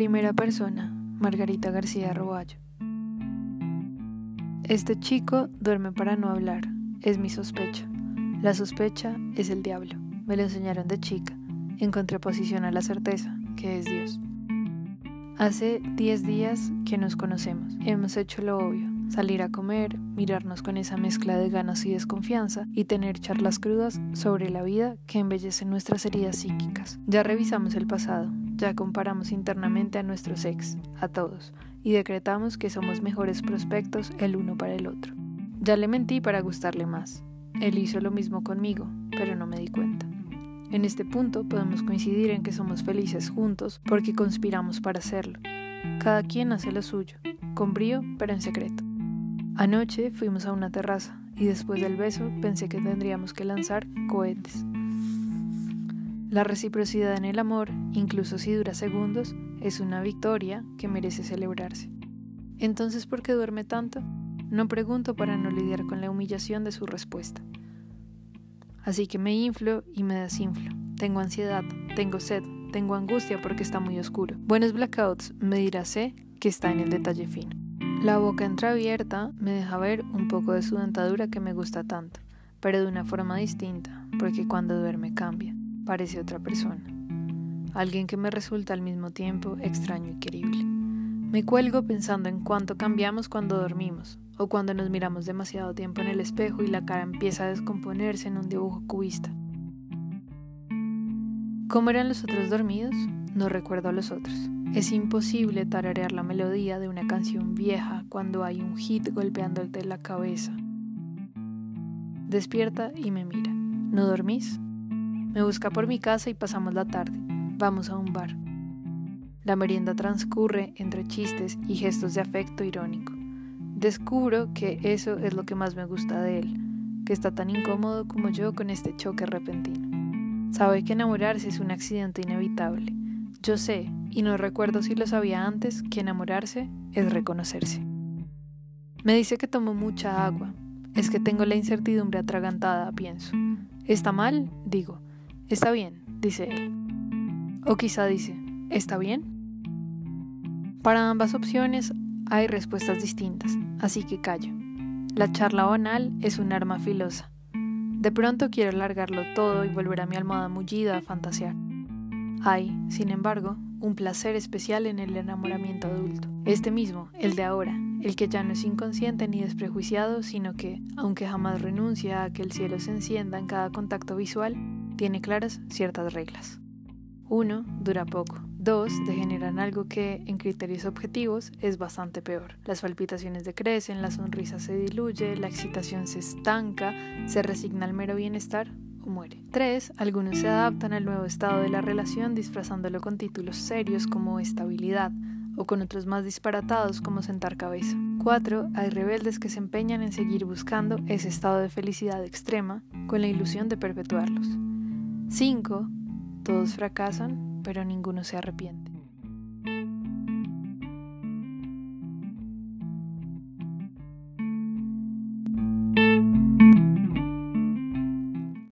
Primera persona, Margarita García Roballo. Este chico duerme para no hablar, es mi sospecha. La sospecha es el diablo, me lo enseñaron de chica, en contraposición a la certeza, que es Dios. Hace 10 días que nos conocemos, hemos hecho lo obvio, salir a comer, mirarnos con esa mezcla de ganas y desconfianza y tener charlas crudas sobre la vida que embellecen nuestras heridas psíquicas. Ya revisamos el pasado, ya comparamos internamente a nuestros ex, a todos, y decretamos que somos mejores prospectos el uno para el otro. Ya le mentí para gustarle más. Él hizo lo mismo conmigo, pero no me di cuenta. En este punto podemos coincidir en que somos felices juntos porque conspiramos para hacerlo. Cada quien hace lo suyo, con brío pero en secreto. Anoche fuimos a una terraza y después del beso pensé que tendríamos que lanzar cohetes. La reciprocidad en el amor, incluso si dura segundos, es una victoria que merece celebrarse. Entonces, ¿por qué duerme tanto? No pregunto para no lidiar con la humillación de su respuesta. Así que me inflo y me desinflo. Tengo ansiedad, tengo sed, tengo angustia porque está muy oscuro. Buenos blackouts me dirá sé que está en el detalle fino. La boca entreabierta me deja ver un poco de su dentadura que me gusta tanto, pero de una forma distinta, porque cuando duerme cambia parece otra persona, alguien que me resulta al mismo tiempo extraño y querible. Me cuelgo pensando en cuánto cambiamos cuando dormimos, o cuando nos miramos demasiado tiempo en el espejo y la cara empieza a descomponerse en un dibujo cubista. ¿Cómo eran los otros dormidos? No recuerdo a los otros. Es imposible tararear la melodía de una canción vieja cuando hay un hit golpeándote la cabeza. Despierta y me mira. ¿No dormís? Me busca por mi casa y pasamos la tarde. Vamos a un bar. La merienda transcurre entre chistes y gestos de afecto irónico. Descubro que eso es lo que más me gusta de él, que está tan incómodo como yo con este choque repentino. Sabe que enamorarse es un accidente inevitable. Yo sé, y no recuerdo si lo sabía antes, que enamorarse es reconocerse. Me dice que tomo mucha agua. Es que tengo la incertidumbre atragantada, pienso. ¿Está mal? Digo. Está bien, dice él. O quizá dice, ¿está bien? Para ambas opciones hay respuestas distintas, así que callo. La charla banal es un arma filosa. De pronto quiero largarlo todo y volver a mi almohada mullida a fantasear. Hay, sin embargo, un placer especial en el enamoramiento adulto. Este mismo, el de ahora, el que ya no es inconsciente ni desprejuiciado, sino que, aunque jamás renuncia a que el cielo se encienda en cada contacto visual, tiene claras ciertas reglas. Uno, dura poco. Dos, degeneran algo que, en criterios objetivos, es bastante peor. Las palpitaciones decrecen, la sonrisa se diluye, la excitación se estanca, se resigna al mero bienestar o muere. 3. Algunos se adaptan al nuevo estado de la relación disfrazándolo con títulos serios como estabilidad o con otros más disparatados como sentar cabeza. 4. Hay rebeldes que se empeñan en seguir buscando ese estado de felicidad extrema con la ilusión de perpetuarlos. 5. Todos fracasan, pero ninguno se arrepiente.